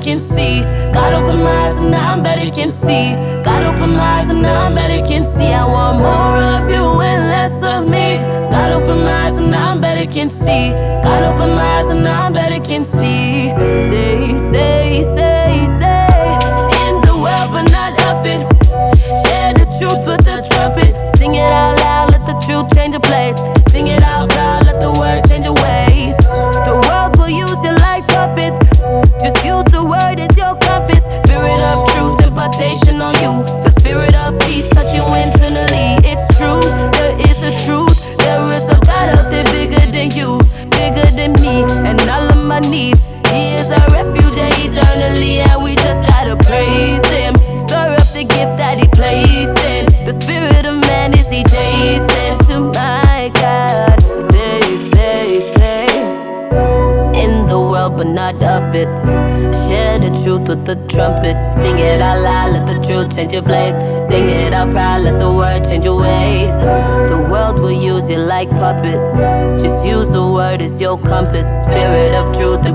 Better can see. God open my eyes and now I'm better can see. God open my eyes and now I'm better can see. I want more of you and less of me. God open my eyes and now I'm better can see. God open my eyes and now I'm better can see. Say, say, say, say. In the world, but not of it. Share the truth with the trumpet. Sing it out loud, let the truth change the place. Sing it out loud, let the word change your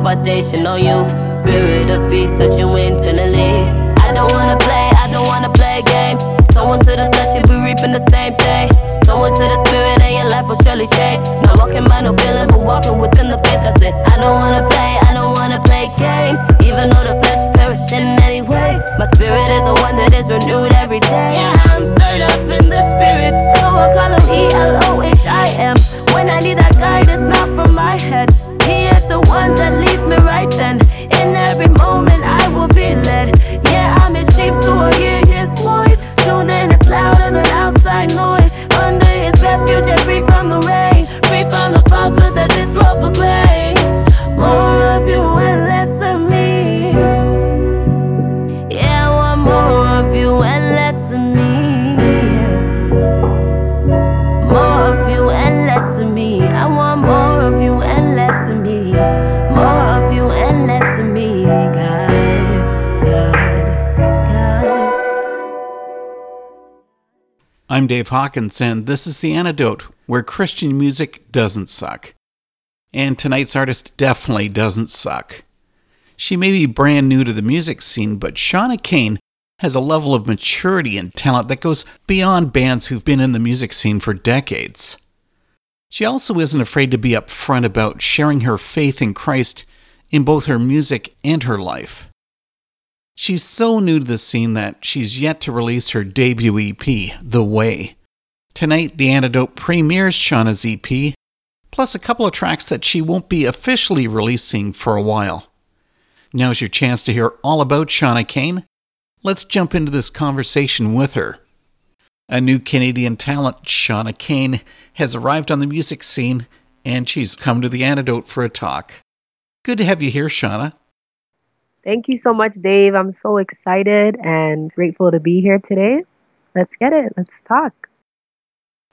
on you. Spirit of peace, touch you internally. I don't wanna play, I don't wanna play games. Someone to the flesh, you be reaping the same thing. Someone to the spirit, and your life will surely change. Not walking by no feeling, but walking within the faith. I said, I don't wanna play, I don't wanna play games. Even though the flesh is perishing anyway. My spirit is the one that is renewed every day. Yeah, I'm stirred up in the spirit. So I call him E L O H I M. I'm Dave Hawkins, and this is The Antidote, where Christian music doesn't suck. And tonight's artist definitely doesn't suck. She may be brand new to the music scene, but Shawna Cain has a level of maturity and talent that goes beyond bands who've been in the music scene for decades. She also isn't afraid to be upfront about sharing her faith in Christ in both her music and her life. She's so new to the scene that she's yet to release her debut EP, The Way. Tonight, The Antidote premieres Shawna's EP, plus a couple of tracks that she won't be officially releasing for a while. Now's your chance to hear all about Shawna Cain. Let's jump into this conversation with her. A new Canadian talent, Shawna Cain, has arrived on the music scene, and she's come to The Antidote for a talk. Good to have you here, Shawna. Thank you so much, Dave. I'm so excited and grateful to be here today. Let's get it. Let's talk.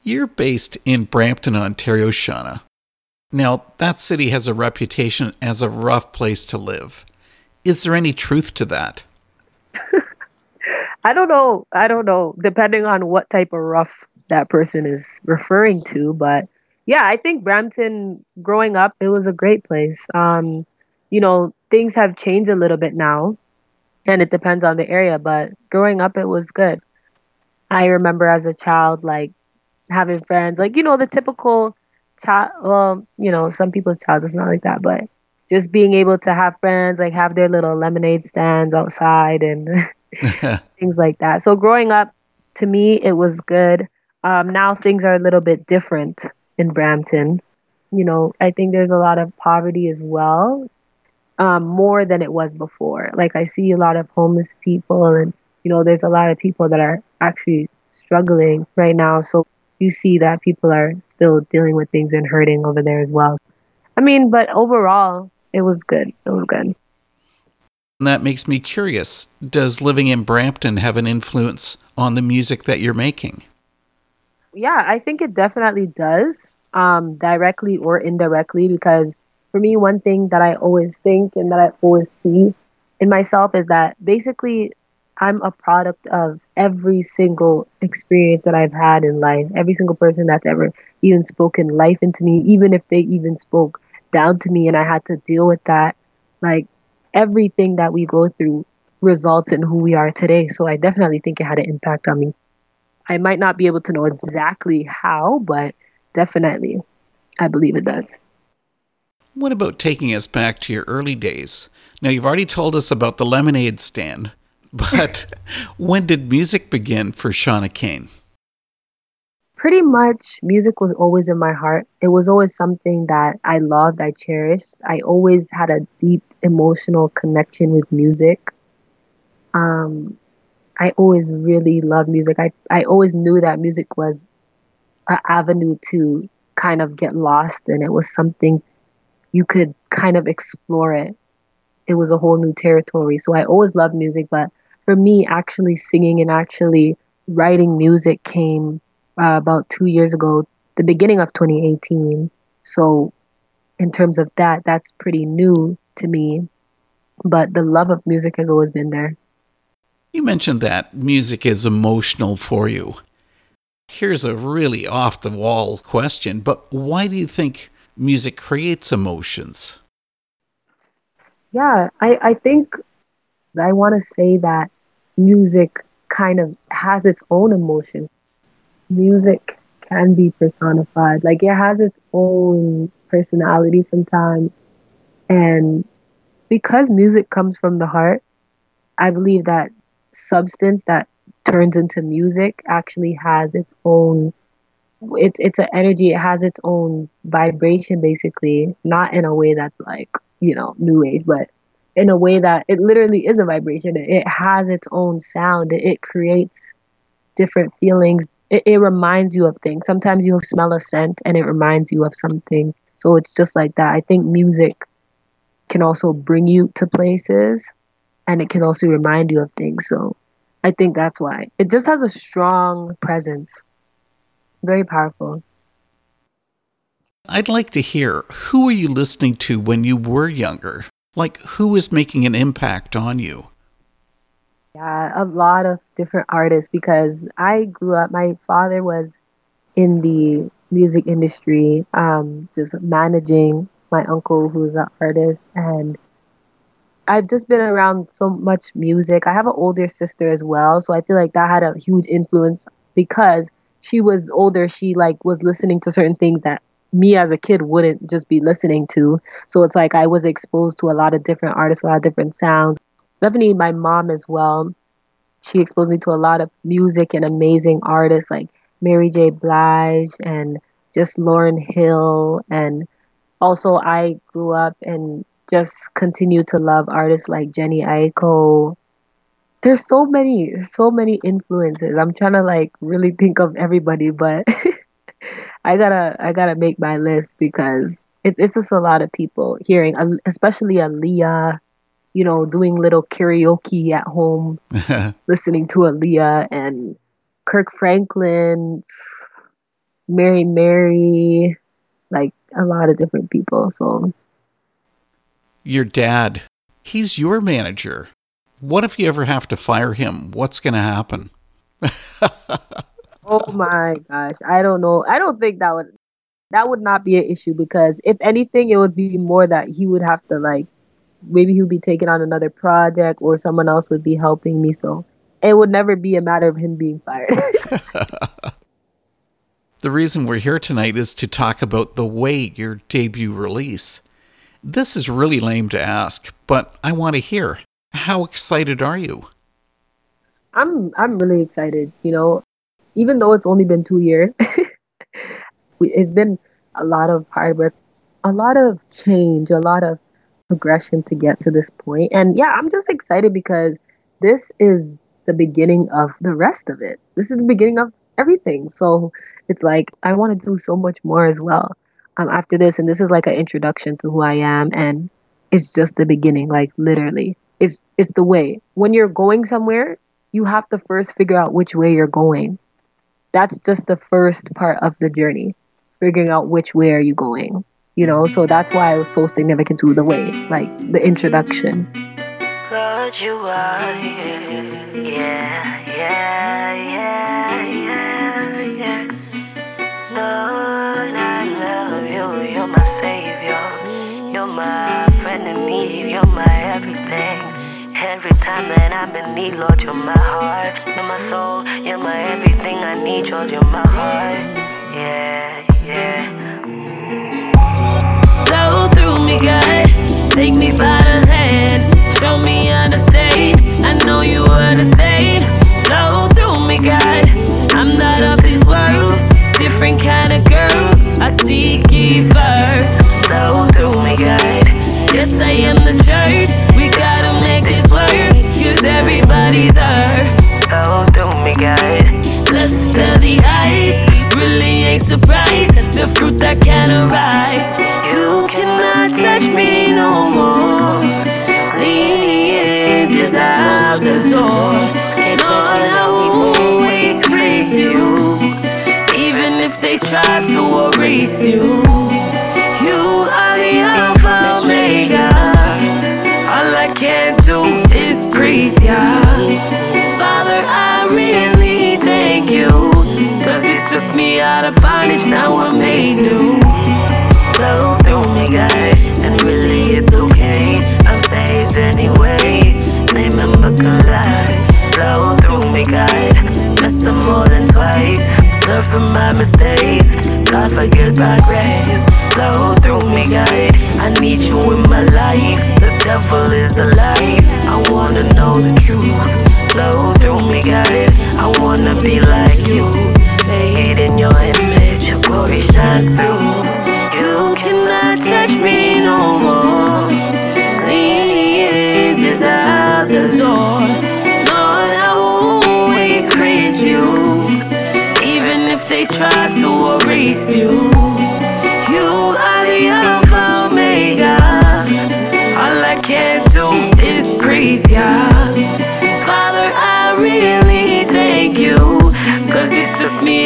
You're based in Brampton, Ontario, Shawna. Now, that city has a reputation as a rough place to live. Is there any truth to that? I don't know. I don't know. Depending on what type of rough that person is referring to, but yeah, I think Brampton growing up, it was a great place. Um, you know, things have changed a little bit now and it depends on the area, but growing up it was good. I remember as a child like having friends, like you know the typical child well, you know, some people's child is not like that, but just being able to have friends, like have their little lemonade stands outside and things like that. So growing up to me it was good. Um, now things are a little bit different in Brampton. You know, I think there's a lot of poverty as well, um, more than it was before. Like I see a lot of homeless people, and you know, there's a lot of people that are actually struggling right now. So you see that people are still dealing with things and hurting over there as well. I mean, but overall, it was good. It was good. And that makes me curious. Does living in Brampton have an influence on the music that you're making? Yeah, I think it definitely does, um, directly or indirectly, because for me, one thing that I always think and that I always see in myself is that basically I'm a product of every single experience that I've had in life, every single person that's ever even spoken life into me, even if they even spoke down to me and I had to deal with that. Like everything that we go through results in who we are today. So I definitely think it had an impact on me. I might not be able to know exactly how, but definitely I believe it does. What about taking us back to your early days? Now, you've already told us about the lemonade stand, but when did music begin for Shawna Cain? Pretty much, music was always in my heart. It was always something that I loved, I cherished. I always had a deep emotional connection with music. Um, I always really loved music. I, I always knew that music was an avenue to kind of get lost, and it was something you could kind of explore it. It was a whole new territory. So I always loved music, but for me, actually singing and actually writing music came uh, about two years ago, the beginning of 2018. So, in terms of that, that's pretty new to me. But the love of music has always been there. You mentioned that music is emotional for you. Here's a really off the wall question, but why do you think music creates emotions? Yeah, I, I think I want to say that music kind of has its own emotion. Music can be personified, like it has its own personality sometimes. And because music comes from the heart, I believe that substance that turns into music actually has its own it's it's an energy it has its own vibration basically. Not in a way that's like you know new age but in a way that it literally is a vibration. It has its own sound. It, it creates different feelings. It, it reminds you of things. Sometimes you smell a scent and it reminds you of something. So it's just like that. I think music can also bring you to places and it can also remind you of things. So i think that's why. It just has a strong presence very powerful. I'd like to hear who were you listening to when you were younger? Like who was making an impact on you? Yeah, a lot of different artists because I grew up my father was in the music industry, um, just managing my uncle who's an artist and I've just been around so much music. I have an older sister as well, so I feel like that had a huge influence because she was older, she like was listening to certain things that me as a kid wouldn't just be listening to. So it's like I was exposed to a lot of different artists, a lot of different sounds. Definitely my mom as well. She exposed me to a lot of music and amazing artists like Mary J. Blige and just Lauryn Hill. And also, I grew up and just continue to love artists like Jhené Aiko, there's so many so many influences. I'm trying to like really think of everybody but i gotta i gotta make my list because it's, it's just a lot of people hearing uh, especially Aaliyah, you know doing little karaoke at home listening to Aaliyah and kirk franklin mary mary like a lot of different people so. Your dad he's your manager what if you ever have to fire him? What's going to happen? oh my gosh. I don't know. I don't think that would that would not be an issue because if anything, it would be more that he would have to like maybe he would be taking on another project or someone else would be helping me. So it would never be a matter of him being fired. the reason we're here tonight is to talk about The Way, your debut release. This is really lame to ask, but I want to hear. How excited are you? I'm I'm really excited, you know, even though it's only been 2 years. it's been a lot of hard work, a lot of change, a lot of progression to get to this point. And yeah, I'm just excited because this is the beginning of the rest of it. This is the beginning of everything. So it's like I want to do so much more as well um, after this. And this is like an introduction to who I am. And it's just the beginning, like literally. It's, it's the way. When you're going somewhere, you have to first figure out which way you're going. That's just the first part of the journey, figuring out which way are you going. You know, so that's why it was so significant to the way, like the introduction. Are, yeah, yeah, yeah, yeah, time that I'm in need, Lord, you're my heart, you're my soul, you're my everything I need, Lord, you're my heart. Yeah, yeah. Flow through me, God, take me by the hand, show me understand. I know you understand. Flow through me, God, I'm not of this world, different kind of girl. I seek ye first. Flow through me, God. Yes, I am the church We gotta make this work. Cause everybody's hurt. Oh, do me good. Let's the eyes. Really ain't surprised. The fruit that can arise. You cannot touch me no more. Lean is out the door. Lord, I will always praise you. Even if they try to erase. You ya. Father, I really thank you. Cause you took me out of bondage, now I'm made new. So through me, God, and really it's okay. I'm saved anyway. Name him a collide. Flow through me, God. Messed up more than twice. Learn from my mistakes. God forgives my grace. Flow through me, God. I need you in my life devil is a lie. I wanna know the truth. Flow through me, got it. I wanna be like you. Made in your image, your glory shines through. You cannot touch me no more. Please is out the door. Lord, I will always praise you. Even if they try to erase. You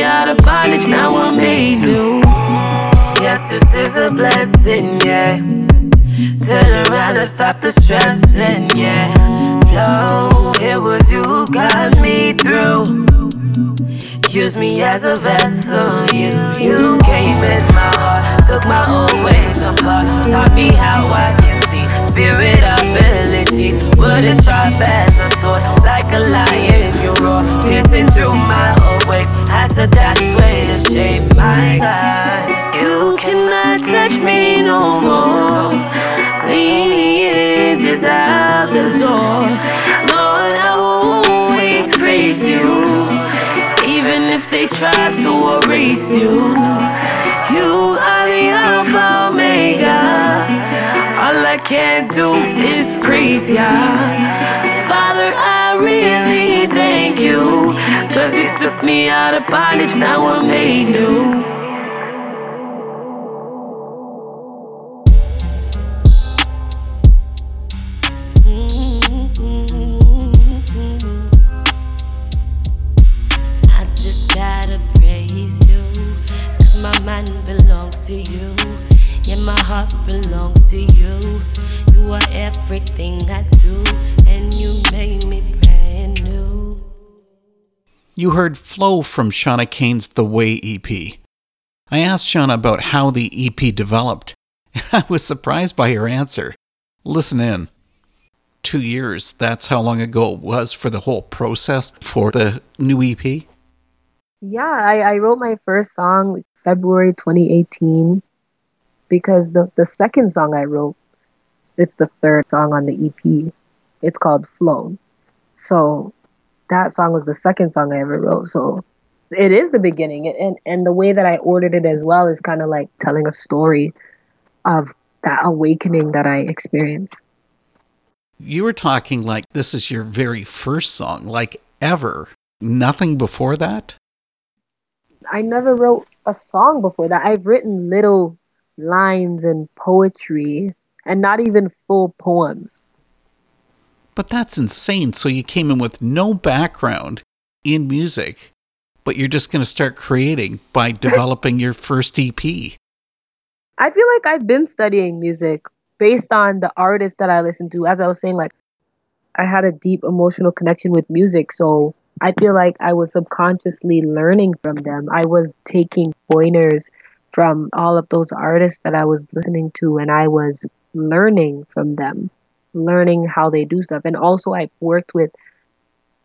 out of bondage, now I'm made new. Yes, this is a blessing, yeah. Turn around and stop the stressing, yeah. Flow, it was you who got me through. Use me as a vessel, you, you came in my heart, took my old ways apart, taught me how I can see spirit abilities. Would it sharp as a sword, like a lion you roar, piercing through my old ways. Had to dash way to shape my life. You cannot touch me no more. Clean is out the door. Lord, I will always praise you, even if they try to erase you. You are the Alpha Omega. All I can do is praise ya. Really thank you. Cause you took me out of bondage, now I'm made new. I just gotta praise you. My mind belongs to you. Yeah, my heart belongs to you. You are everything I do, and you made You heard Flow from Shawna Cain's The Way EP. I asked Shawna about how the EP developed, and I was surprised by her answer. Listen in. Two years, that's how long ago it was for the whole process for the new EP? Yeah, I, I wrote my first song February 2018 because the, the second song I wrote, it's the third song on the EP. It's called Flow. So that song was the second song I ever wrote. So it is the beginning. And, and the way that I ordered it as well is kind of like telling a story of that awakening that I experienced. You were talking like this is your very first song, like ever. Nothing before that? I never wrote a song before that. I've written little lines and poetry and not even full poems. But that's insane. So you came in with no background in music, but you're just going to start creating by developing your first EP. I feel like I've been studying music based on the artists that I listen to. As I was saying, like, I had a deep emotional connection with music. So I feel like I was subconsciously learning from them. I was taking pointers from all of those artists that I was listening to, and I was learning from them, learning how they do stuff. And also, I worked with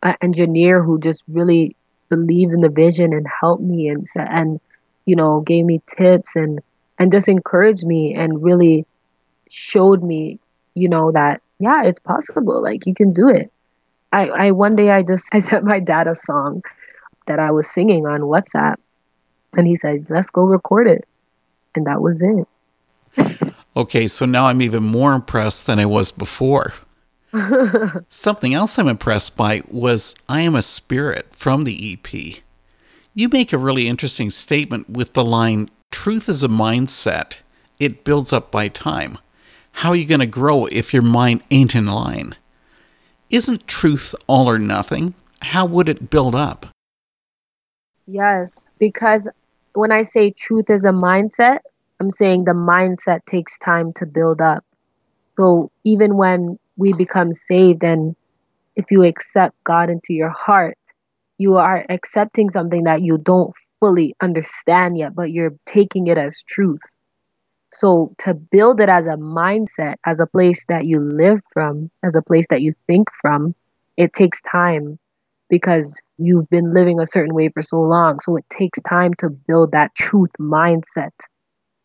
an engineer who just really believed in the vision and helped me and and you know gave me tips and and just encouraged me and really showed me you know that yeah it's possible like you can do it I, I one day I just I sent my dad a song that I was singing on WhatsApp, and he said, "Let's go record it," and that was it. okay, so now I'm even more impressed than I was before. Something else I'm impressed by was I Am a Spirit from the EP. You make a really interesting statement with the line Truth is a mindset, it builds up by time. How are you going to grow if your mind ain't in line? Isn't truth all or nothing? How would it build up? Yes, because when I say truth is a mindset, I'm saying the mindset takes time to build up. So even when we become saved and if you accept God into your heart, you are accepting something that you don't fully understand yet, but you're taking it as truth. So to build it as a mindset, as a place that you live from, as a place that you think from, it takes time because you've been living a certain way for so long. So it takes time to build that truth mindset.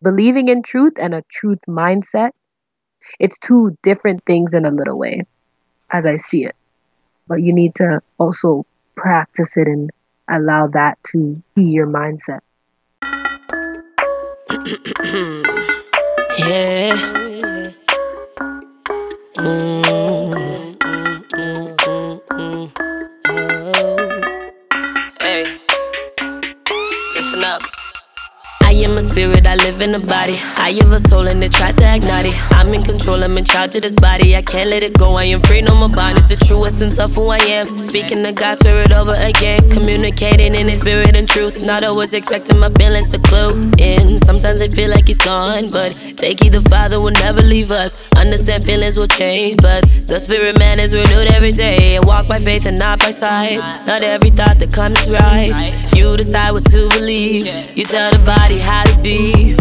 Believing in truth and a truth mindset, it's two different things in a little way, as I see it. But you need to also practice it and allow that to be your mindset. Yeah. Mm, spirit, I live in a body. I have a soul and it tries to act naughty. I'm in control, I'm in charge of this body. I can't let it go, I am free, no more bond. It's the true essence of who I am. Speaking the God spirit over again. Communicating in his spirit and truth. Not always expecting my feelings to clue in. Sometimes I feel like he's gone, but take heed the Father will never leave us. Understand feelings will change, but the spirit man is renewed every day. I walk by faith and not by sight. Not every thought that comes right. You decide what to believe. You tell the body how to be.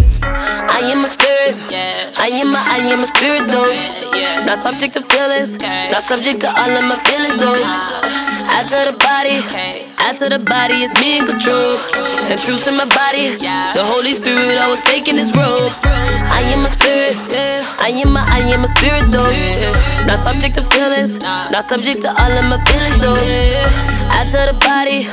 I am a spirit. Yeah. I am a, I am a spirit though. Not subject to feelings. Not subject to all of my feelings though. After the body. After the body It's is being controlled. And truth in my body. The Holy Spirit always taking his robe. I am a spirit. Yeah. I am a, I am a spirit though. Not subject to feelings. Not subject to all of my feelings though. After the body,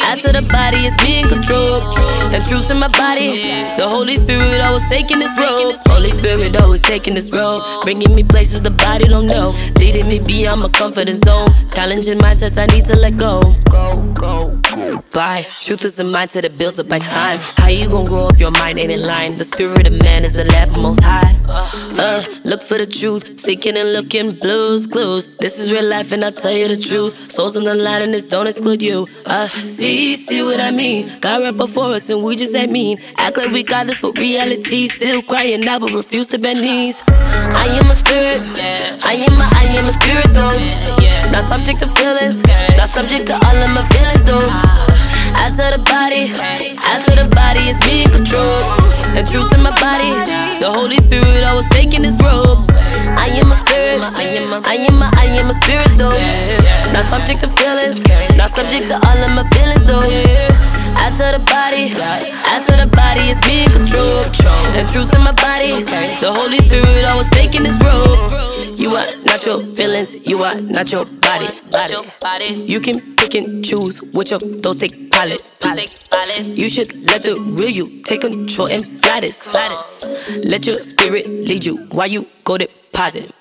after the body is being controlled. And truth in my body, the Holy Spirit always taking this road. Holy Spirit always taking this road, bringing me places the body don't know, leading me beyond my comfort zone. Challenging mindsets I need to let go. Go, go, go. By truth is a mindset that builds up by time. How you gonna grow if your mind ain't in line? The spirit of man is the lamp most high. Uh, look for the truth, seeking and looking blues, clues. This is real life, and I'll tell you the truth. Souls on the line, and it's don't exclude you. Uh, see, see what I mean? God right before us, and we just ain't mean. Act like we got this, but reality still crying out, but refuse to bend knees. I am a spirit, I am a, I am a spirit though. Not subject to feelings, not subject to all of my feelings though. After the body, after the body is being controlled. And truth in my body, the Holy Spirit always taking this robe. I am a spirit, I am a, I am I am a spirit though. Not subject to feelings, not subject to all of my feelings though. After the body, after the body is being controlled. And truth in my body, the Holy Spirit always taking this robe. You are not your feelings, you are not your body. body. You can pick and choose which of those take pilot. You should let the real you take control and fly this. Let your spirit lead you while you go deposit.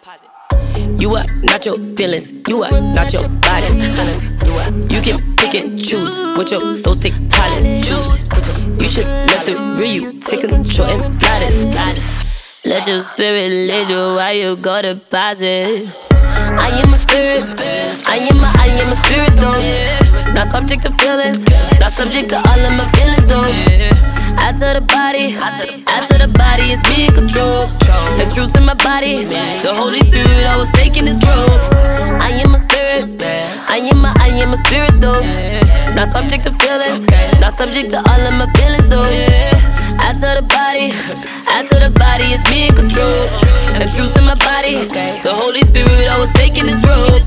You are not your feelings, you are not your body. You can pick and choose which of those take pilot. You should let the real you take control and fly this. Let your spirit lead you while you go to deposit. I am a spirit, I am a, I am a spirit though. Not subject to feelings, not subject to all of my feelings though. After the body, after the body is being controlled. The truth in my body, the Holy Spirit always taking this road. I am a spirit, I am a, I am a spirit though. Not subject to feelings, not subject to all of my feelings though. After the body, after the body is being controlled. And truth in my body, the Holy Spirit always taking this road.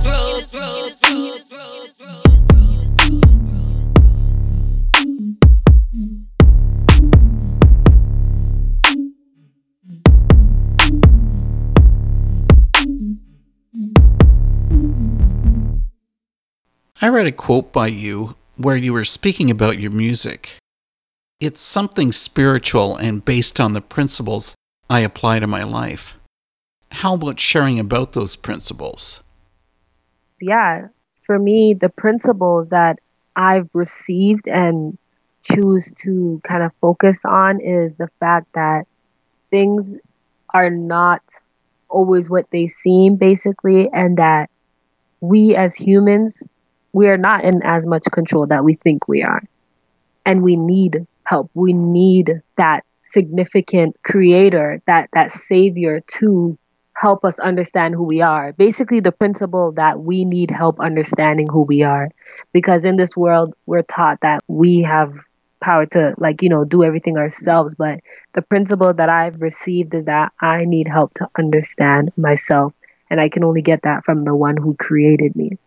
I read a quote by you where you were speaking about your music. It's something spiritual and based on the principles I apply to my life. How about sharing about those principles? Yeah, for me, the principles that I've received and choose to kind of focus on is the fact that things are not always what they seem, basically, and that we as humans, we are not in as much control that we think we are. And we need help. We need that significant creator, that that savior to help us understand who we are. Basically the principle that we need help understanding who we are because in this world we're taught that we have power to like you know do everything ourselves but the principle that I've received is that I need help to understand myself and I can only get that from the one who created me.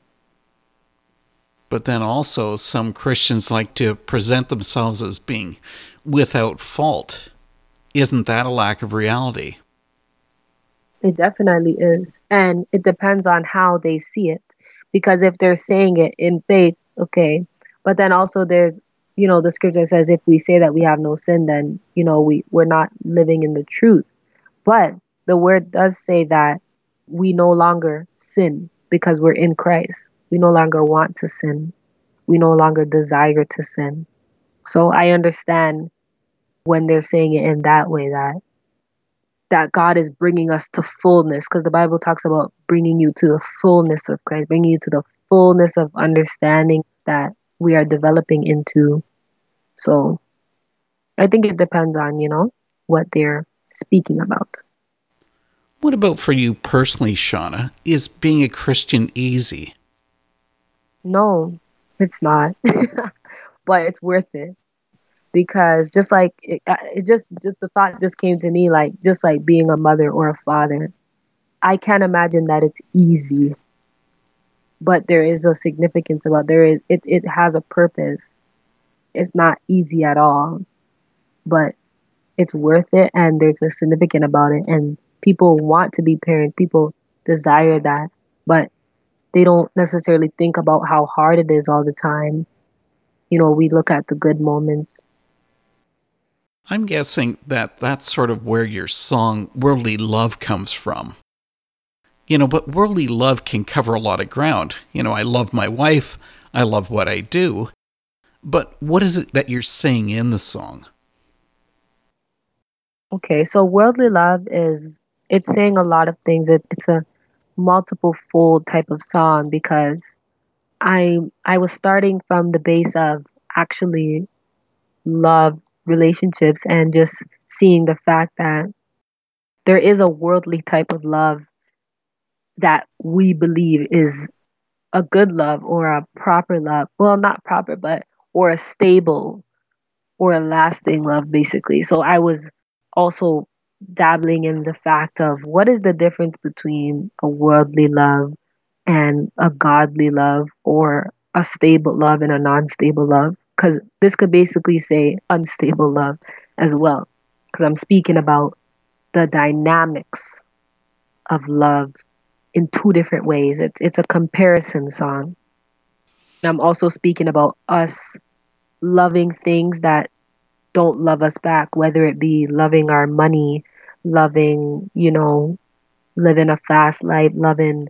But then also, some Christians like to present themselves as being without fault. Isn't that a lack of reality? It definitely is. And it depends on how they see it. Because if they're saying it in faith, okay. But then also there's, you know, the scripture says if we say that we have no sin, then, you know, we, we're not living in the truth. But the word does say that we no longer sin because we're in Christ. We no longer want to sin. We no longer desire to sin. So I understand when they're saying it in that way that that God is bringing us to fullness because the Bible talks about bringing you to the fullness of Christ, bringing you to the fullness of understanding that we are developing into. So I think it depends on, you know, what they're speaking about. What about for you personally, Shawna? Is being a Christian easy? No, it's not. but it's worth it because just like it, it just just the thought just came to me like just like being a mother or a father. I can't imagine that it's easy. But there is a significance about there is it, it has a purpose. It's not easy at all. But it's worth it and there's a significant about it and people want to be parents. People desire that. But they don't necessarily think about how hard it is all the time. You know, we look at the good moments. I'm guessing that that's sort of where your song Worldly Love comes from. You know, but worldly love can cover a lot of ground. You know, I love my wife, I love what I do. But what is it that you're saying in the song? Okay, so worldly love is it's saying a lot of things. It, it's a multiple fold type of song because I I was starting from the base of actually love relationships and just seeing the fact that there is a worldly type of love that we believe is a good love or a proper love. Well, not proper, but or a stable or a lasting love, basically. So I was also dabbling in the fact of what is the difference between a worldly love and a godly love or a stable love and a non-stable love? Because this could basically say unstable love as well. Because i'm speaking about the dynamics of love in two different ways. It's it's a comparison song. And i'm also speaking about us loving things that don't love us back whether it be loving our money loving you know living a fast life loving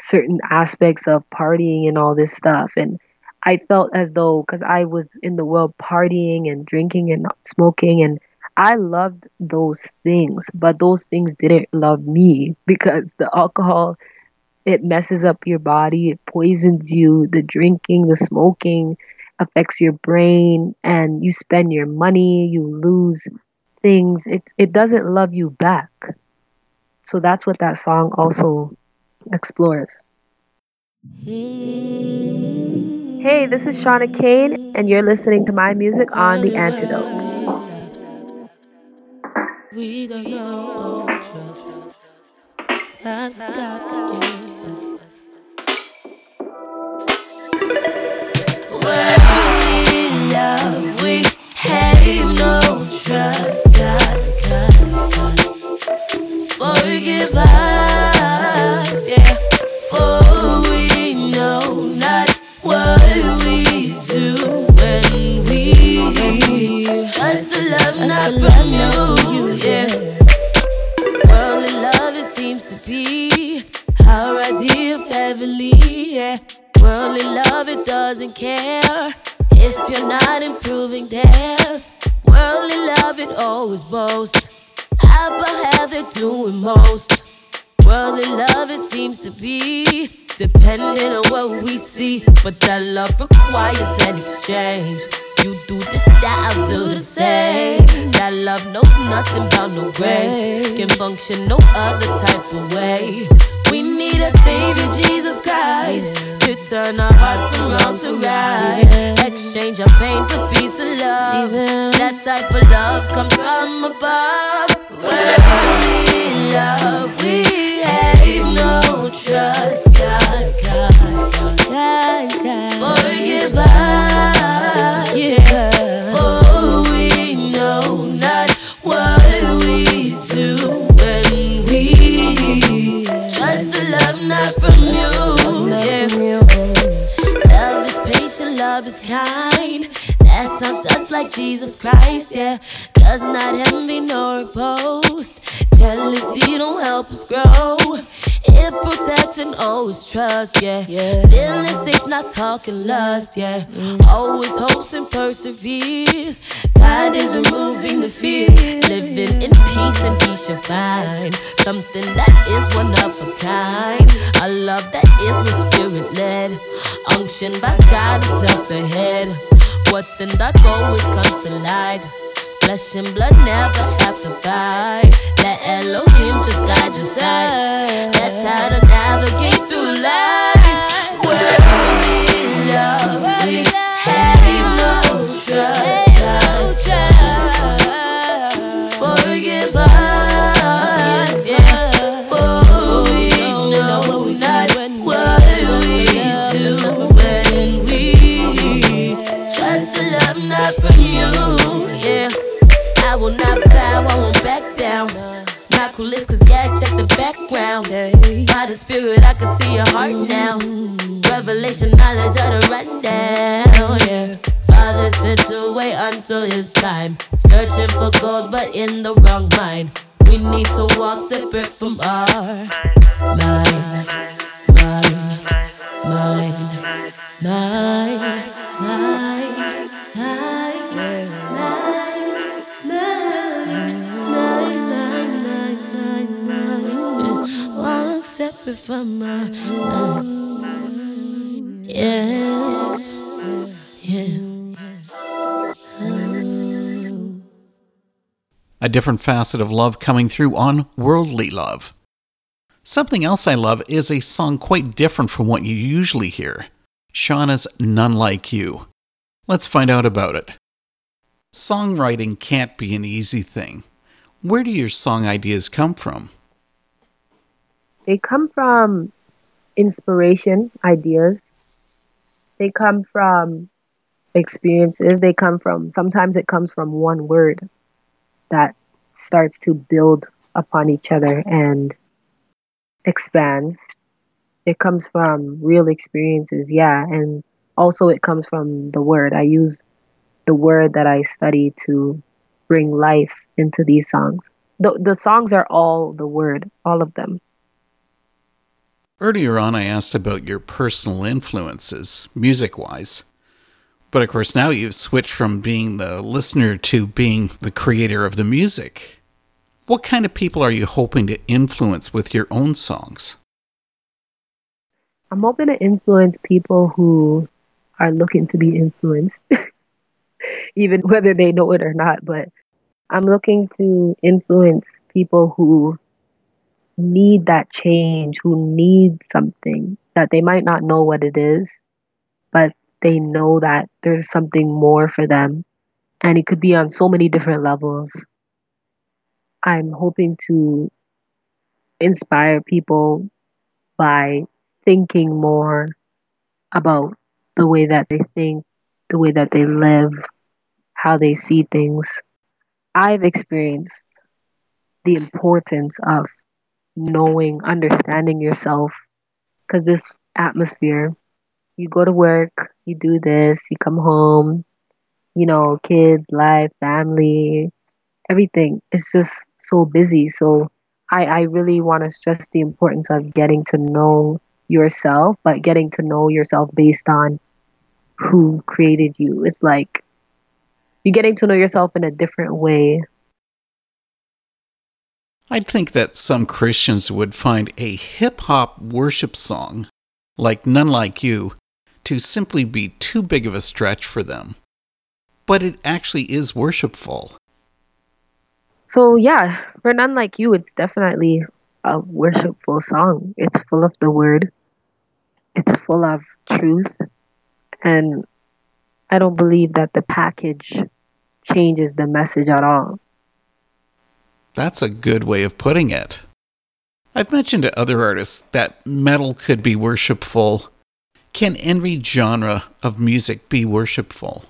certain aspects of partying and all this stuff. And I felt as though, because I was in the world partying and drinking and smoking, and I loved those things, but those things didn't love me because the alcohol, it messes up your body, it poisons you. The drinking, the smoking affects your brain, and you spend your money, you lose things. It, it doesn't love you back. So that's what that song also explores. Hey, this is Shawna Cain, and you're listening to my music on The Antidote. We trust. God, God, God. Forgive us. Yeah. For we know not what we do when we trust the love not from you, yeah. Worldly love, it seems to be our idea of heavenly, yeah. Worldly love, it doesn't care if you're not improving theirs. Worldly love, it always boasts about how they're doing most. Worldly love, it seems to be depending on what we see, but that love requires an exchange. You do this, that, I'll do the same. That love knows nothing about no grace. Can function no other type of way. We need a savior, Jesus Christ, to turn our hearts from wrong to right. Exchange our pain for peace and love. That type of love comes from above. We love, we have no trust. God, God, God, God. Forgive us love is kind. That sounds just like Jesus Christ, yeah. Does not envy nor boast. Jealousy don't help us grow. It protects and always trusts, yeah. yeah. Feeling safe, not talking lust, yeah. Mm. Always hopes and perseveres. God is removing the fear. Living in peace and he shall find something that is one of a kind. A love that is with spirit led. Unction by God Himself, the head. What's in dark always comes to light. Flesh and blood never have to fight. Let Elohim just guide your side. That's how to navigate spirit, I can see your heart now. Revelation, knowledge of the rundown, yeah. Father said to wait until his time. Searching for gold, but in the wrong mind. We need to walk separate from our mind, mind, mind, mind, mind, separate from my Yeah, yeah. A different facet of love coming through on Worldly Love. Something else I love is a song quite different from what you usually hear Shawna's None Like You. Let's find out about it. Songwriting can't be an easy thing. Where do your song ideas come from? They come from inspiration, ideas. They come from experiences. They come from, sometimes it comes from one word that starts to build upon each other and expands. It comes from real experiences, yeah, and also it comes from the word. I use the word that I study to bring life into these songs. The, the songs are all the word, all of them. Earlier on, I asked about your personal influences, music wise. But of course, now you've switched from being the listener to being the creator of the music. What kind of people are you hoping to influence with your own songs? I'm hoping to influence people who are looking to be influenced, even whether they know it or not. But I'm looking to influence people who need that change, who need something that they might not know what it is, but they know that there's something more for them. And it could be on so many different levels. I'm hoping to inspire people by thinking more about the way that they think, the way that they live, how they see things. I've experienced the importance of knowing, understanding yourself. Because this atmosphere, you go to work, you do this, you come home, you know, kids, life, family, everything. It's just so busy. So I, I really want to stress the importance of getting to know yourself, but getting to know yourself based on who created you. It's like you're getting to know yourself in a different way. I'd think that some Christians would find a hip hop worship song, like None Like You, to simply be too big of a stretch for them. But it actually is worshipful. So, yeah, for None Like You, it's definitely a worshipful song. It's full of the word, it's full of truth, and I don't believe that the package changes the message at all. That's a good way of putting it. I've mentioned to other artists that metal could be worshipful. Can any genre of music be worshipful?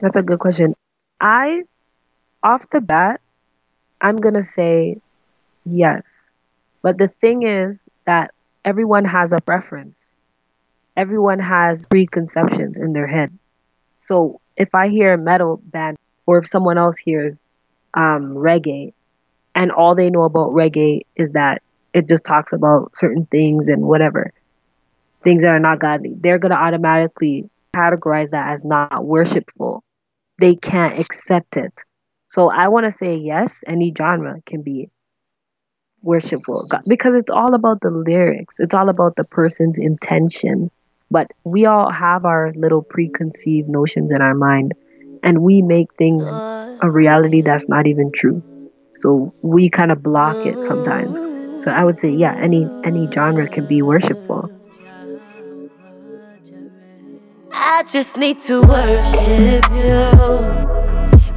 That's a good question. I, off the bat, I'm going to say yes. But the thing is that everyone has a preference everyone has preconceptions in their head. So if I hear a metal band or if someone else hears um, reggae and all they know about reggae is that it just talks about certain things and whatever, things that are not godly, they're going to automatically categorize that as not worshipful. They can't accept it. So I want to say yes, any genre can be worshipful because it's all about the lyrics. It's all about the person's intention. But we all have our little preconceived notions in our mind, and we make things a reality that's not even true. So we kind of block it sometimes. So I would say, yeah, any any genre can be worshipful. I just need to worship you.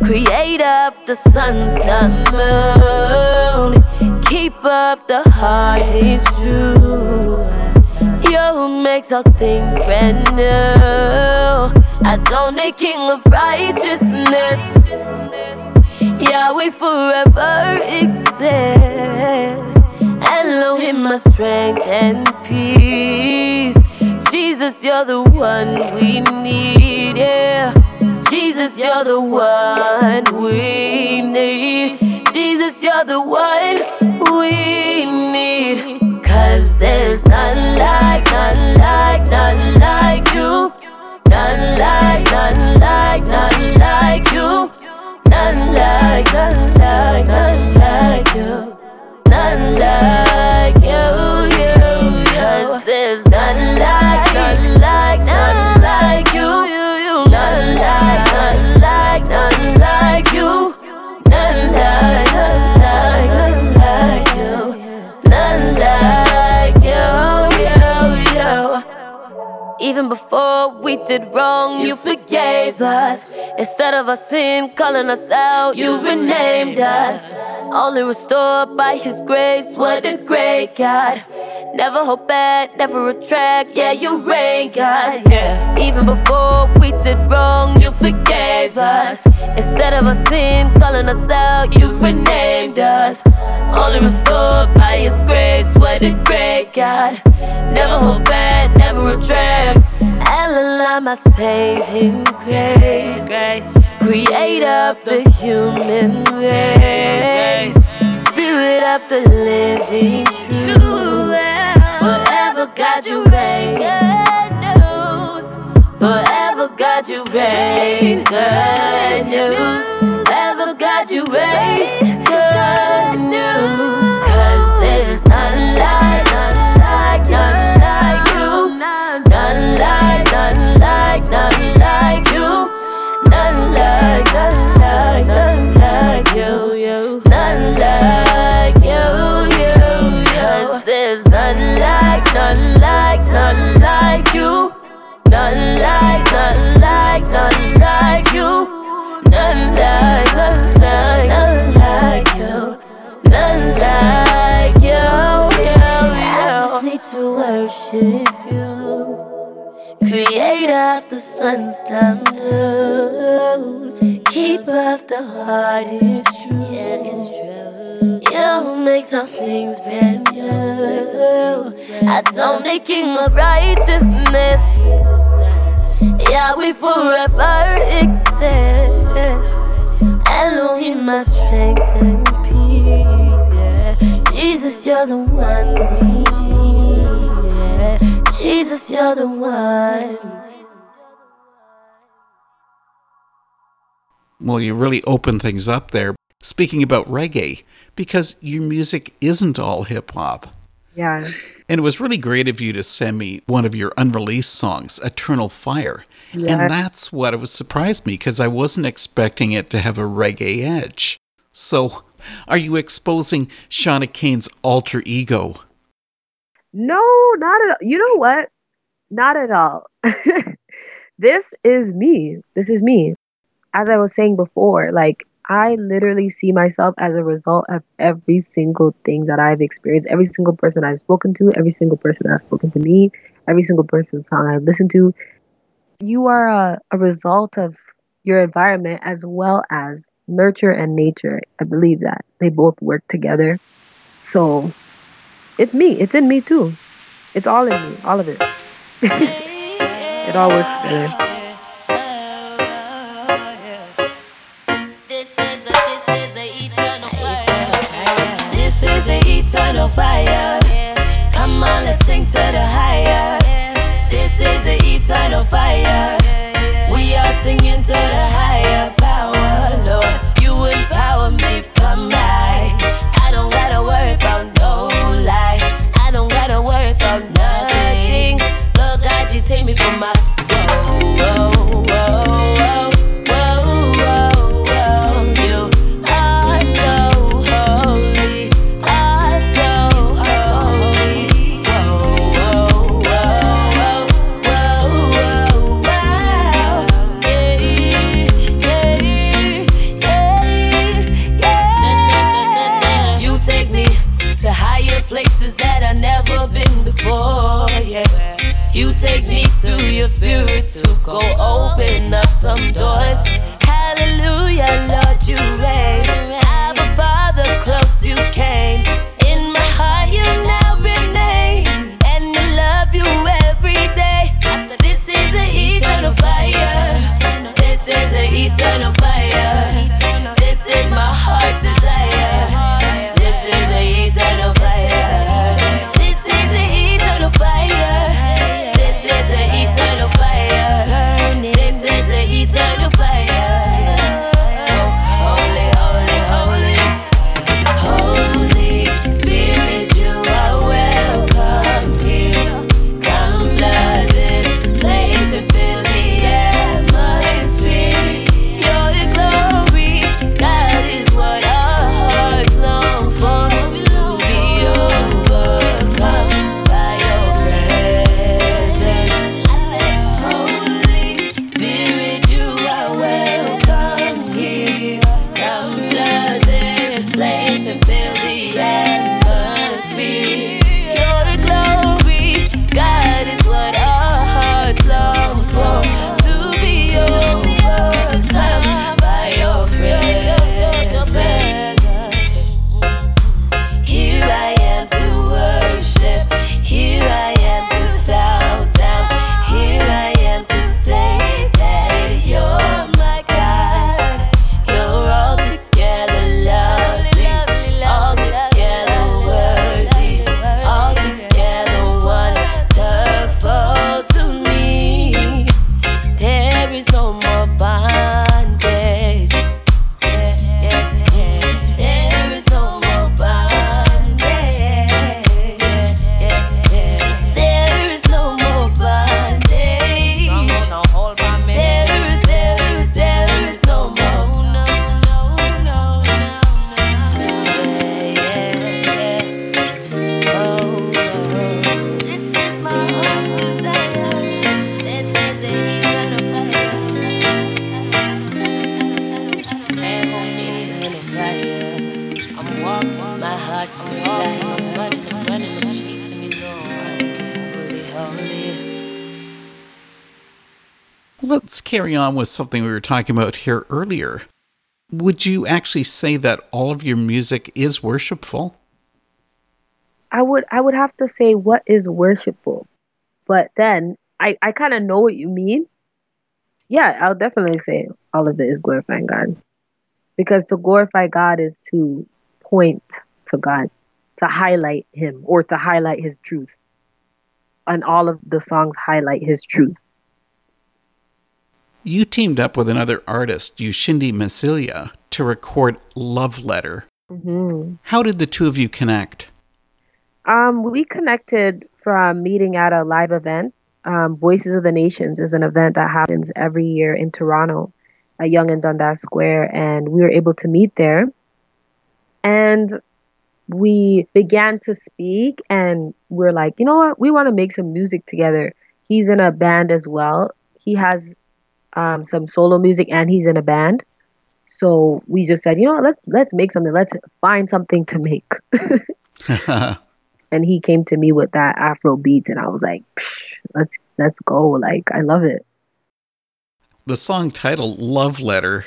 Creator of the suns, the moon. Keep of the heart is true. You makes all things brand new. Adonai, King of righteousness. Yahweh forever exists. Elohim, my strength and peace. Jesus, you're the one we need, yeah. Jesus, you're the one we need. Jesus, you're the one we need. Cause there's none like, none like, none like you. None like, none like, none like you. None like, none like, none like you. None like you, you, you. Cause there's none like, none like, Even before we did wrong, you forgave us. Instead of our sin calling us out, you renamed us. Only restored by His grace, what a great God. Never hold back, never retract, yeah, you reign, God. Yeah. Even before we did wrong, you forgave us. Instead of a sin calling us out, you renamed us. Only restored by His grace, what a great God. Never hold back, never retract. Allow my saving grace. Creator of the human race. Spirit of the living truth. God you reign. Good news. Forever God you reign. Good news. Cause there's none like, none like, none like you. None like, none like, none like you. None like, none like, none like you. None like you, you. Cause there's none like, none like, none like you. None like, like, none like you. None like, none like, none like you. None like you, you, you. I just need to worship you. Creator of the sun's blue. Keeper of the heart is true. Yeah, it's true. You makes all things brand new. I don't need king of righteousness. Yahweh forever exist. Elohim, my strength and peace. Yeah, Jesus, you're the one we need. Yeah, Jesus, you're the one. Well, you really open things up there. Speaking about reggae, because your music isn't all hip hop. Yeah. And it was really great of you to send me one of your unreleased songs, Eternal Fire. Yeah. And that's what it was surprised me because I wasn't expecting it to have a reggae edge. So, are you exposing Shawna Cain's alter ego? No, not at all. You know what? Not at all. this is me. This is me. As I was saying before, like I literally see myself as a result of every single thing that I've experienced, every single person I've spoken to, every single person that's spoken to me, every single person's song I've listened to. You are a, a result of your environment as well as nurture and nature. I believe that they both work together. So it's me. It's in me too. It's all in me. All of it. it all works together. Fire. Fire. Come on, let's sing to the higher. Is a eternal fire. We are singing to the higher power, Lord. You empower me from high. I don't gotta worry about no lie. I don't gotta worry about nothing. Lord God, you take me from my go open up some doors. Hallelujah, Lord, you carry on with something we were talking about here earlier. Would you actually say that all of your music is worshipful? I would I would have to say what is worshipful. But then I, I kind of know what you mean. Yeah, I'll definitely say all of it is glorifying God. Because to glorify God is to point to God, to highlight Him or to highlight His truth. And all of the songs highlight His truth. You teamed up with another artist, Ushindi Masilia, to record Love Letter. hmm How did the two of you connect? Um, we connected from meeting at a live event. Um, Voices of the Nations is an event that happens every year in Toronto, at Yonge and Dundas Square, and we were able to meet there. And we began to speak, and we're like, you know what? We want to make some music together. He's in a band as well. He has um, some solo music, and he's in a band. So we just said, you know, let's let's make something. Let's find something to make. and he came to me with that Afro beat, and I was like, let's let's go. Like I love it. the song title, Love Letter,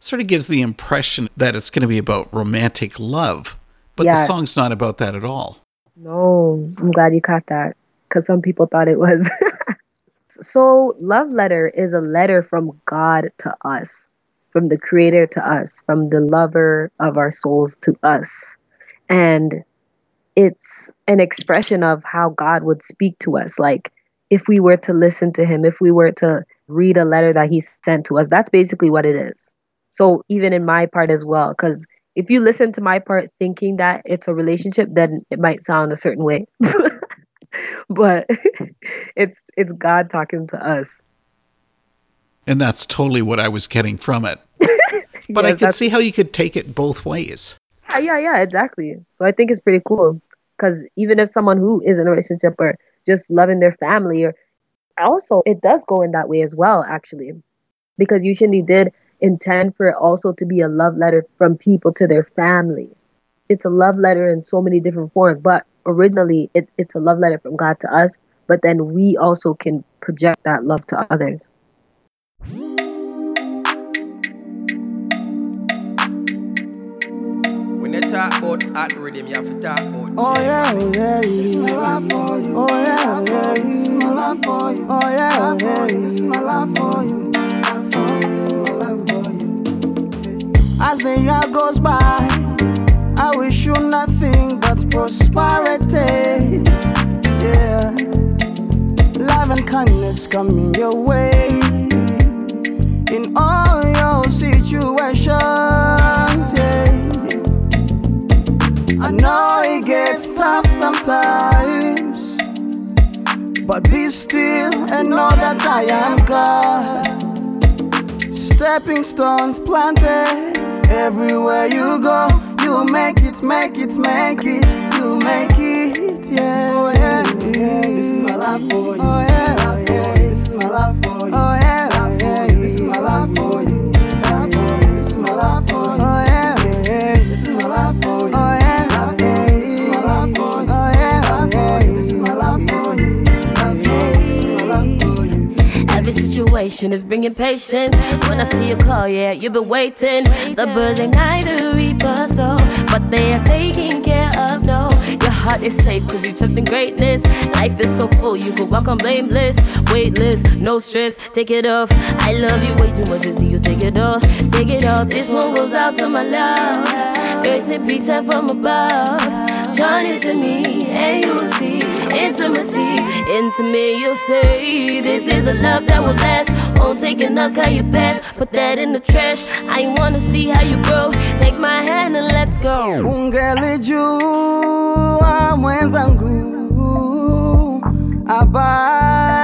sort of gives the impression that it's going to be about romantic love, but the song's not about that at all. No, I'm glad you caught that because some people thought it was. so, love letter is a letter from God to us, from the Creator to us, from the lover of our souls to us, and it's an expression of how God would speak to us. Like if we were to listen to Him, if we were to read a letter that He sent to us, that's basically what it is. So even in my part as well, because if you listen to my part thinking that it's a relationship, then it might sound a certain way. but it's it's God talking to us. And that's totally what I was getting from it. But I Yes, could see how you could take it both ways. Yeah, yeah, yeah, exactly. So I think it's pretty cool because even if someone who is in a relationship or just loving their family, or also it does go in that way as well, actually, because usually did intend for it also to be a love letter from people to their family. It's a love letter in so many different forms, but originally it, it's a love letter from God to us. But then we also can project that love to others. When you talk about hot rhythm, you have to talk about Oh yeah, oh yeah, this is my love for you. Oh yeah, oh yeah, this is my love for you. Oh yeah, oh yeah, this is my love for you. Love for you, this is my love for you. As the year goes by, I wish you nothing but prosperity. Yeah, love and kindness coming your way in all your situations. Yeah. I know it gets tough sometimes, but be still and know that I am God. Stepping stones planted everywhere you go. You make it, make it, make it. You make it, yeah. Oh yeah, yeah. This is my love for you. Oh yeah, oh yeah. This is my love for you. Situation is bringing patience. When I see you call, yeah, you've been waiting. The birds ain't neither reaper, so but they are taking care of. No, your heart is safe cause you trust in greatness. Life is so full, you could walk on blameless, weightless, no stress. Take it off. I love you way too much to see you take it off. Take it off. This one goes out to my love. Grace and peace from above. Join it to me, and you will see intimacy. Into me, you'll say this is a love that will last. Won't take enough, how you pass. Put that in the trash. I wanna see how you grow. Take my hand and let's go. Ungelijua mwenzangu, habari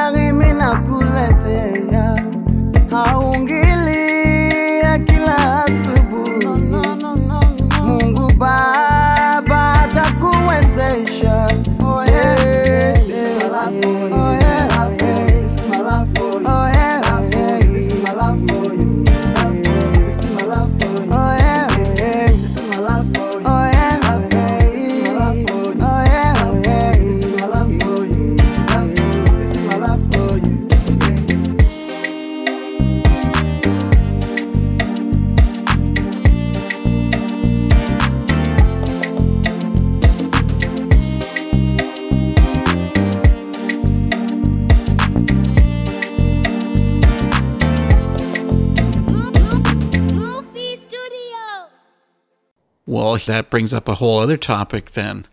Well, that brings up a whole other topic then.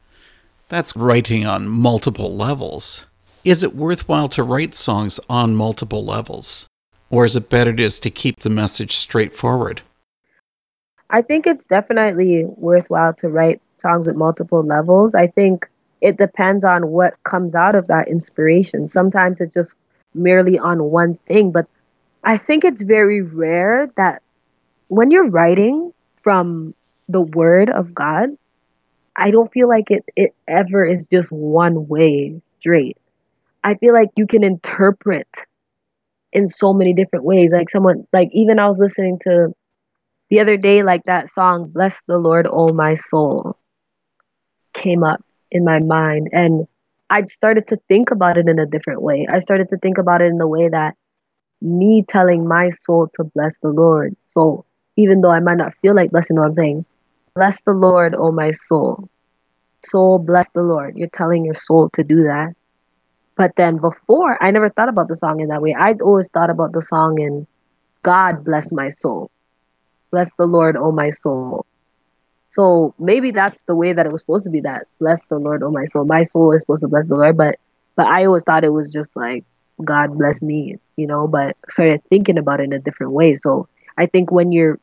That's writing on multiple levels. Is it worthwhile to write songs on multiple levels? Or is it better just to keep the message straightforward? I think it's definitely worthwhile to write songs with multiple levels. I think it depends on what comes out of that inspiration. Sometimes it's just merely on one thing, but I think it's very rare that when you're writing from the word of God, I don't feel like it, it ever is just one way straight. I feel like you can interpret in so many different ways. Like someone, like even I was listening to the other day, like that song, Bless the Lord, Oh My Soul, came up in my mind. And I started to think about it in a different way. I started to think about it in the way that me telling my soul to bless the Lord. So even though I might not feel like blessing, what I'm saying, bless the Lord, oh my soul. Soul, bless the Lord. You're telling your soul to do that. But then before, I never thought about the song in that way. I'd always thought about the song in God bless my soul. Bless the Lord, oh my soul. So maybe that's the way that it was supposed to be that bless the Lord, oh my soul. My soul is supposed to bless the Lord, but but I always thought it was just like God bless me, you know, but started thinking about it in a different way. So I think when you're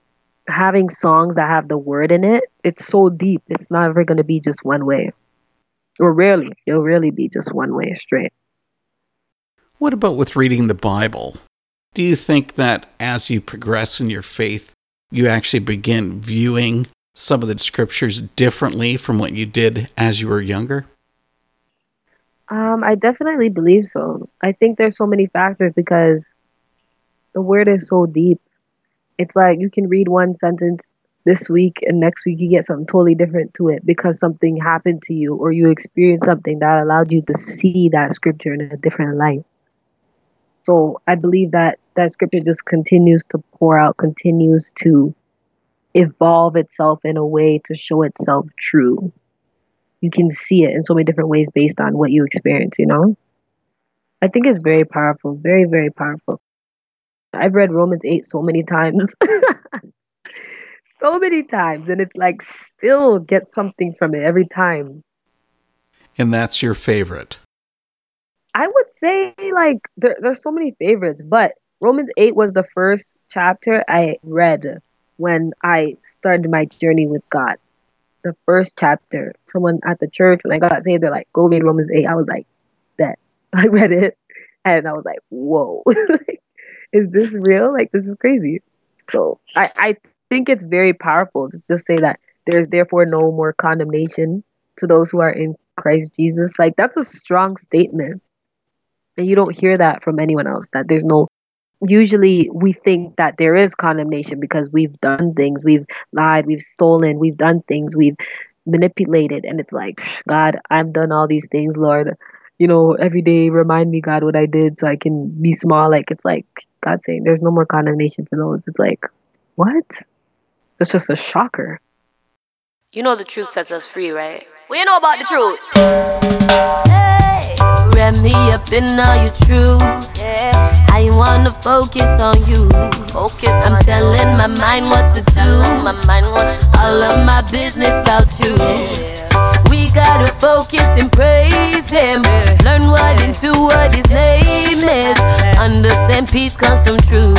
having songs that have the word in it, it's so deep. It's not ever going to be just one way. Or rarely. It'll really be just one way straight. What about with reading the Bible? Do you think that as you progress in your faith, you actually begin viewing some of the scriptures differently from what you did as you were younger? Um, I definitely believe so. I think there's so many factors because the word is so deep. It's like you can read one sentence this week and next week you get something totally different to it because something happened to you or you experienced something that allowed you to see that scripture in a different light. So I believe that that scripture just continues to pour out, continues to evolve itself in a way to show itself true you can see it in so many different ways based on what you experience, you know? I think it's very powerful, very, very powerful. I've read Romans 8 so many times. so many times. And it's like still get something from it every time. And that's your favorite? I would say like there, there's so many favorites, but Romans 8 was the first chapter I read when I started my journey with God the first chapter. Someone at the church when I got saved, they're like, "Go read Romans 8. I was like, that. I read it, and I was like, "Whoa, is this real? Like, this is crazy." So I I think it's very powerful to just say that there's therefore no more condemnation to those who are in Christ Jesus. Like that's a strong statement. And you don't hear that from anyone else that there's no usually we think that there is condemnation because we've done things, we've lied, we've stolen, we've done things, we've manipulated. And it's like, God, I've done all these things, Lord. You know, every day remind me, God, what I did so I can be small. Like, it's like God saying there's no more condemnation for those. It's like, what? It's just a shocker. You know the truth sets us free, right? We know about the truth. Hey, wrap me up in all your truth. Yeah. I wanna focus on you. Focus. I'm telling my mind what to do. My mind what All of my business about you. We gotta focus and praise Him. Learn what into what His name is. Understand peace comes from truth.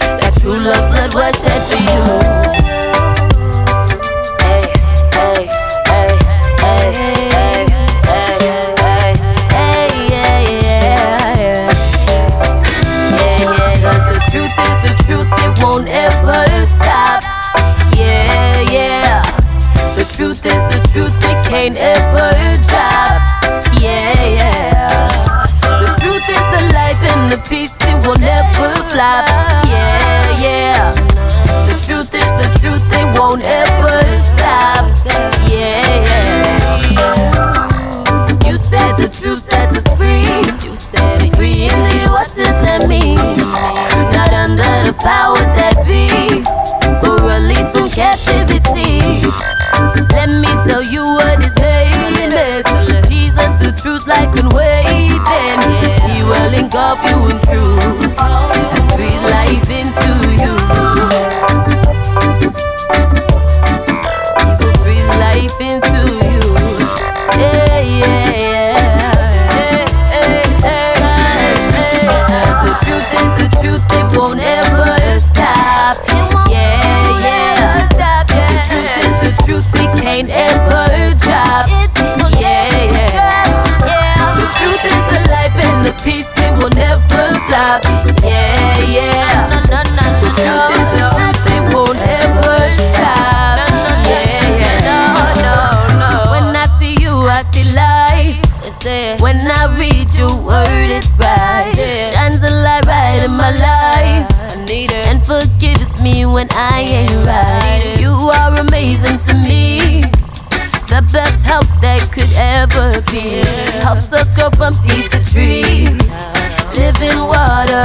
That true love blood was shed for you. Can't ever drop. Yeah, yeah. The truth is the life and the peace, it will never flop. When I ain't right. You are amazing to me. The best help that could ever be. Helps us grow from seed to tree. Living water.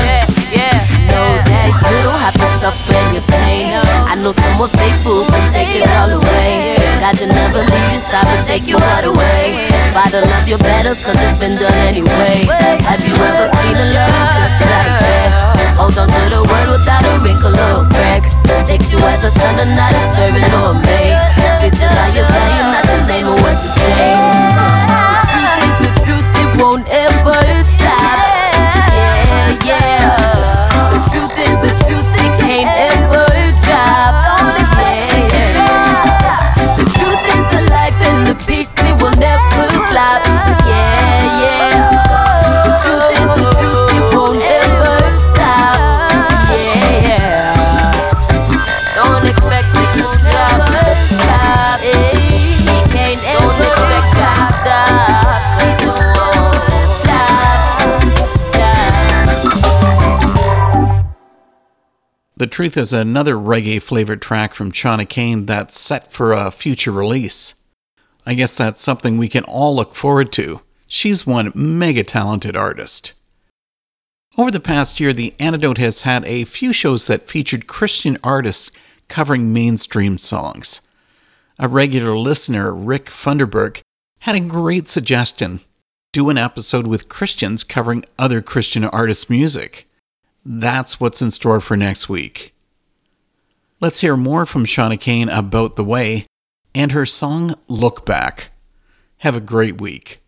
Know that you don't have to suffer your pain. I know someone faithful can take it all away. God to never leave you side but take your heart away. Father, love your battles cause it's been done anyway. Have you ever seen a love just like that? Hold on to the word without a wrinkle or a crack. Takes you as a son and not a servant or a maid. Fits it on your value, not your name or what you. The truth is the truth, it won't ever stop. Yeah, yeah. The truth is the truth, it can't ever drop. Yeah, yeah. The truth is the life and the peace, it will never flop. Yeah, yeah. The truth is the Truth is another reggae flavored track from Shawna Cain that's set for a future release. I guess that's something we can all look forward to. She's one mega talented artist. Over the past year, The Antidote has had a few shows that featured Christian artists covering mainstream songs. A regular listener, Rick Funderburg, had a great suggestion do an episode with Christians covering other Christian artists' music. That's what's in store for next week. Let's hear more from Shawna Cain about The Way and her song Look Back. Have a great week.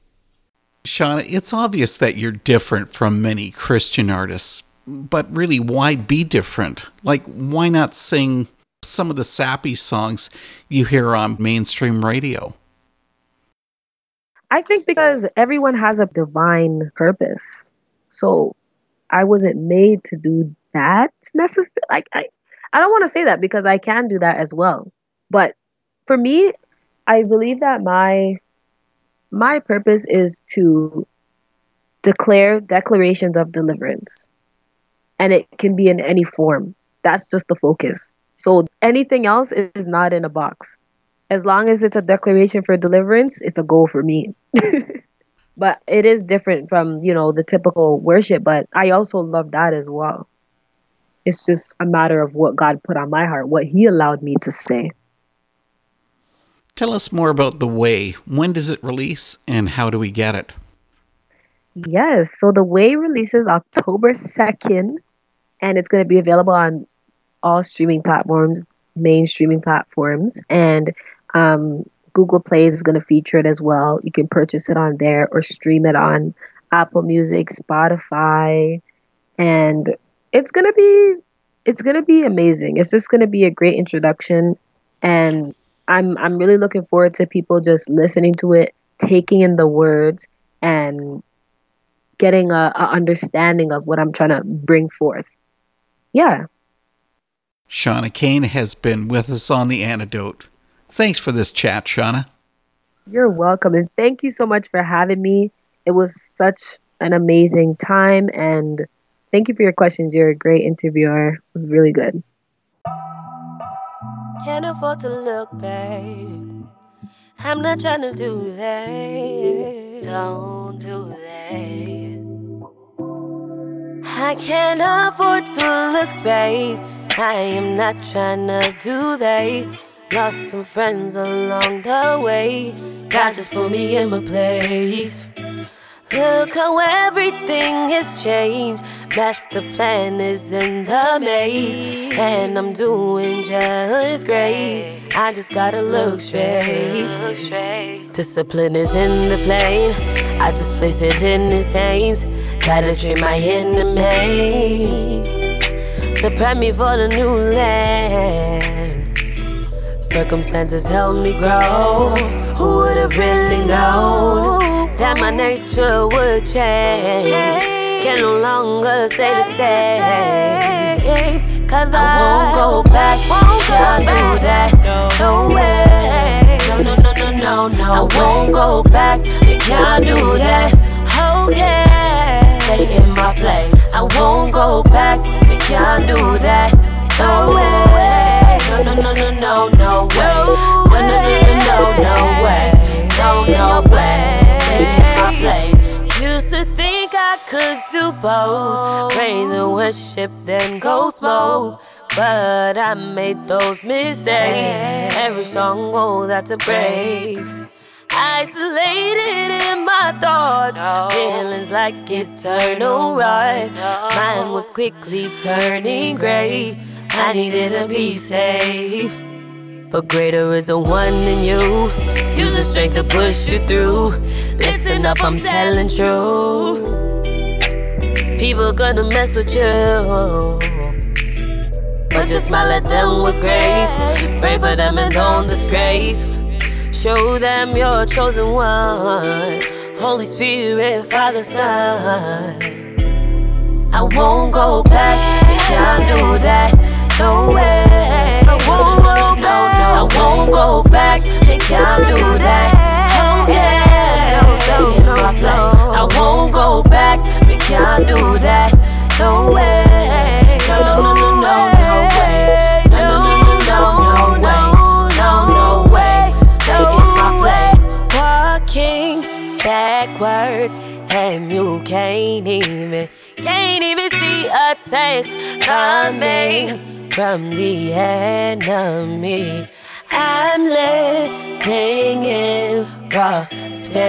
Shawna, it's obvious that you're different from many Christian artists, but really, why be different? Like, why not sing some of the sappy songs you hear on mainstream radio? I think because everyone has a divine purpose. So I wasn't made to do that necessarily. Like I, I don't want to say that because I can do that as well. But for me, I believe that my my purpose is to declare declarations of deliverance. And it can be in any form. That's just the focus. So anything else is not in a box. As long as it's a declaration for deliverance, it's a goal for me. but it is different from, you know, the typical worship, but I also love that as well. It's just a matter of what God put on my heart, what he allowed me to say. Tell us more about The Way. When does it release and how do we get it? Yes, so the way releases October 2nd and it's going to be available on all streaming platforms, main streaming platforms and um, Google Play is going to feature it as well. You can purchase it on there or stream it on Apple Music, Spotify, and it's going to be it's going to be amazing. It's just going to be a great introduction and I'm I'm really looking forward to people just listening to it, taking in the words and getting a, a understanding of what I'm trying to bring forth. Yeah. Shawna Cain has been with us on The Antidote. Thanks for this chat, Shawna. You're welcome. And thank you so much for having me. It was such an amazing time. And thank you for your questions. You're a great interviewer. It was really good. Can't afford to look back. I'm not trying to do that. Don't do that. I can't afford to look back. I am not trying to do that. Lost some friends along the way. God just put me in my place. Look how everything has changed. Master plan is in the maze, and I'm doing just great. I just gotta look straight. Discipline is in the plane. I just place it in his hands. Gotta train my enemy to prep me for the new land. Circumstances helped me grow. Who would have really known that my nature would change? Can no longer stay the same. Cause I won't go back. Can't do that. No way. No, no, no, no, no, no. I won't go back. You can't do that. Oh, okay. Stay in my place. I won't go back. Can't do that. No way. No, no, no, no, no, no way. No, no, no, no, no way. No, no way. Stay in my place. Used to think I could do both. Praise and worship, then go smoke. But I made those mistakes. Every song, oh, that's a break. Isolated in my thoughts, feelings like eternal rot. Mine was quickly turning gray. I needed to be safe. But greater is the one in you. Use the strength to push you through. Listen up, I'm telling truth. People gonna mess with you. But just smile at them with grace. Pray for them and don't disgrace. Show them you're chosen one. Holy Spirit, Father, Son. I won't go back. You can't do that. No way. I won't go back. I won't go back. You can't do that. Oh yeah. In my place. I won't go back. You can't do that. No way. No, no, no, no, no, no way. No, no, no, no, no, no way. No, no way. Stay in my place. Walking backwards, and you can't even, can't even see a text coming from the enemy. I'm living in prosperity,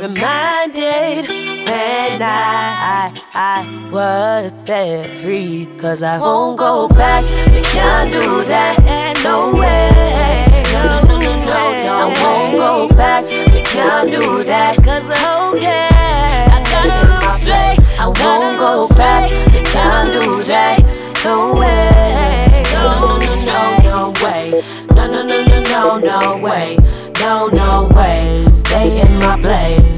reminded when I, I was set free. Cause I won't go back, we can't do that, no way. No, no, no, no, no, I won't go back, we can't do that. Cause okay, I gotta look straight, I won't go back, we can't do that, no way. No, no, no, no, no way. No, no, no, no, no, no way. No, no way. Stay in my place.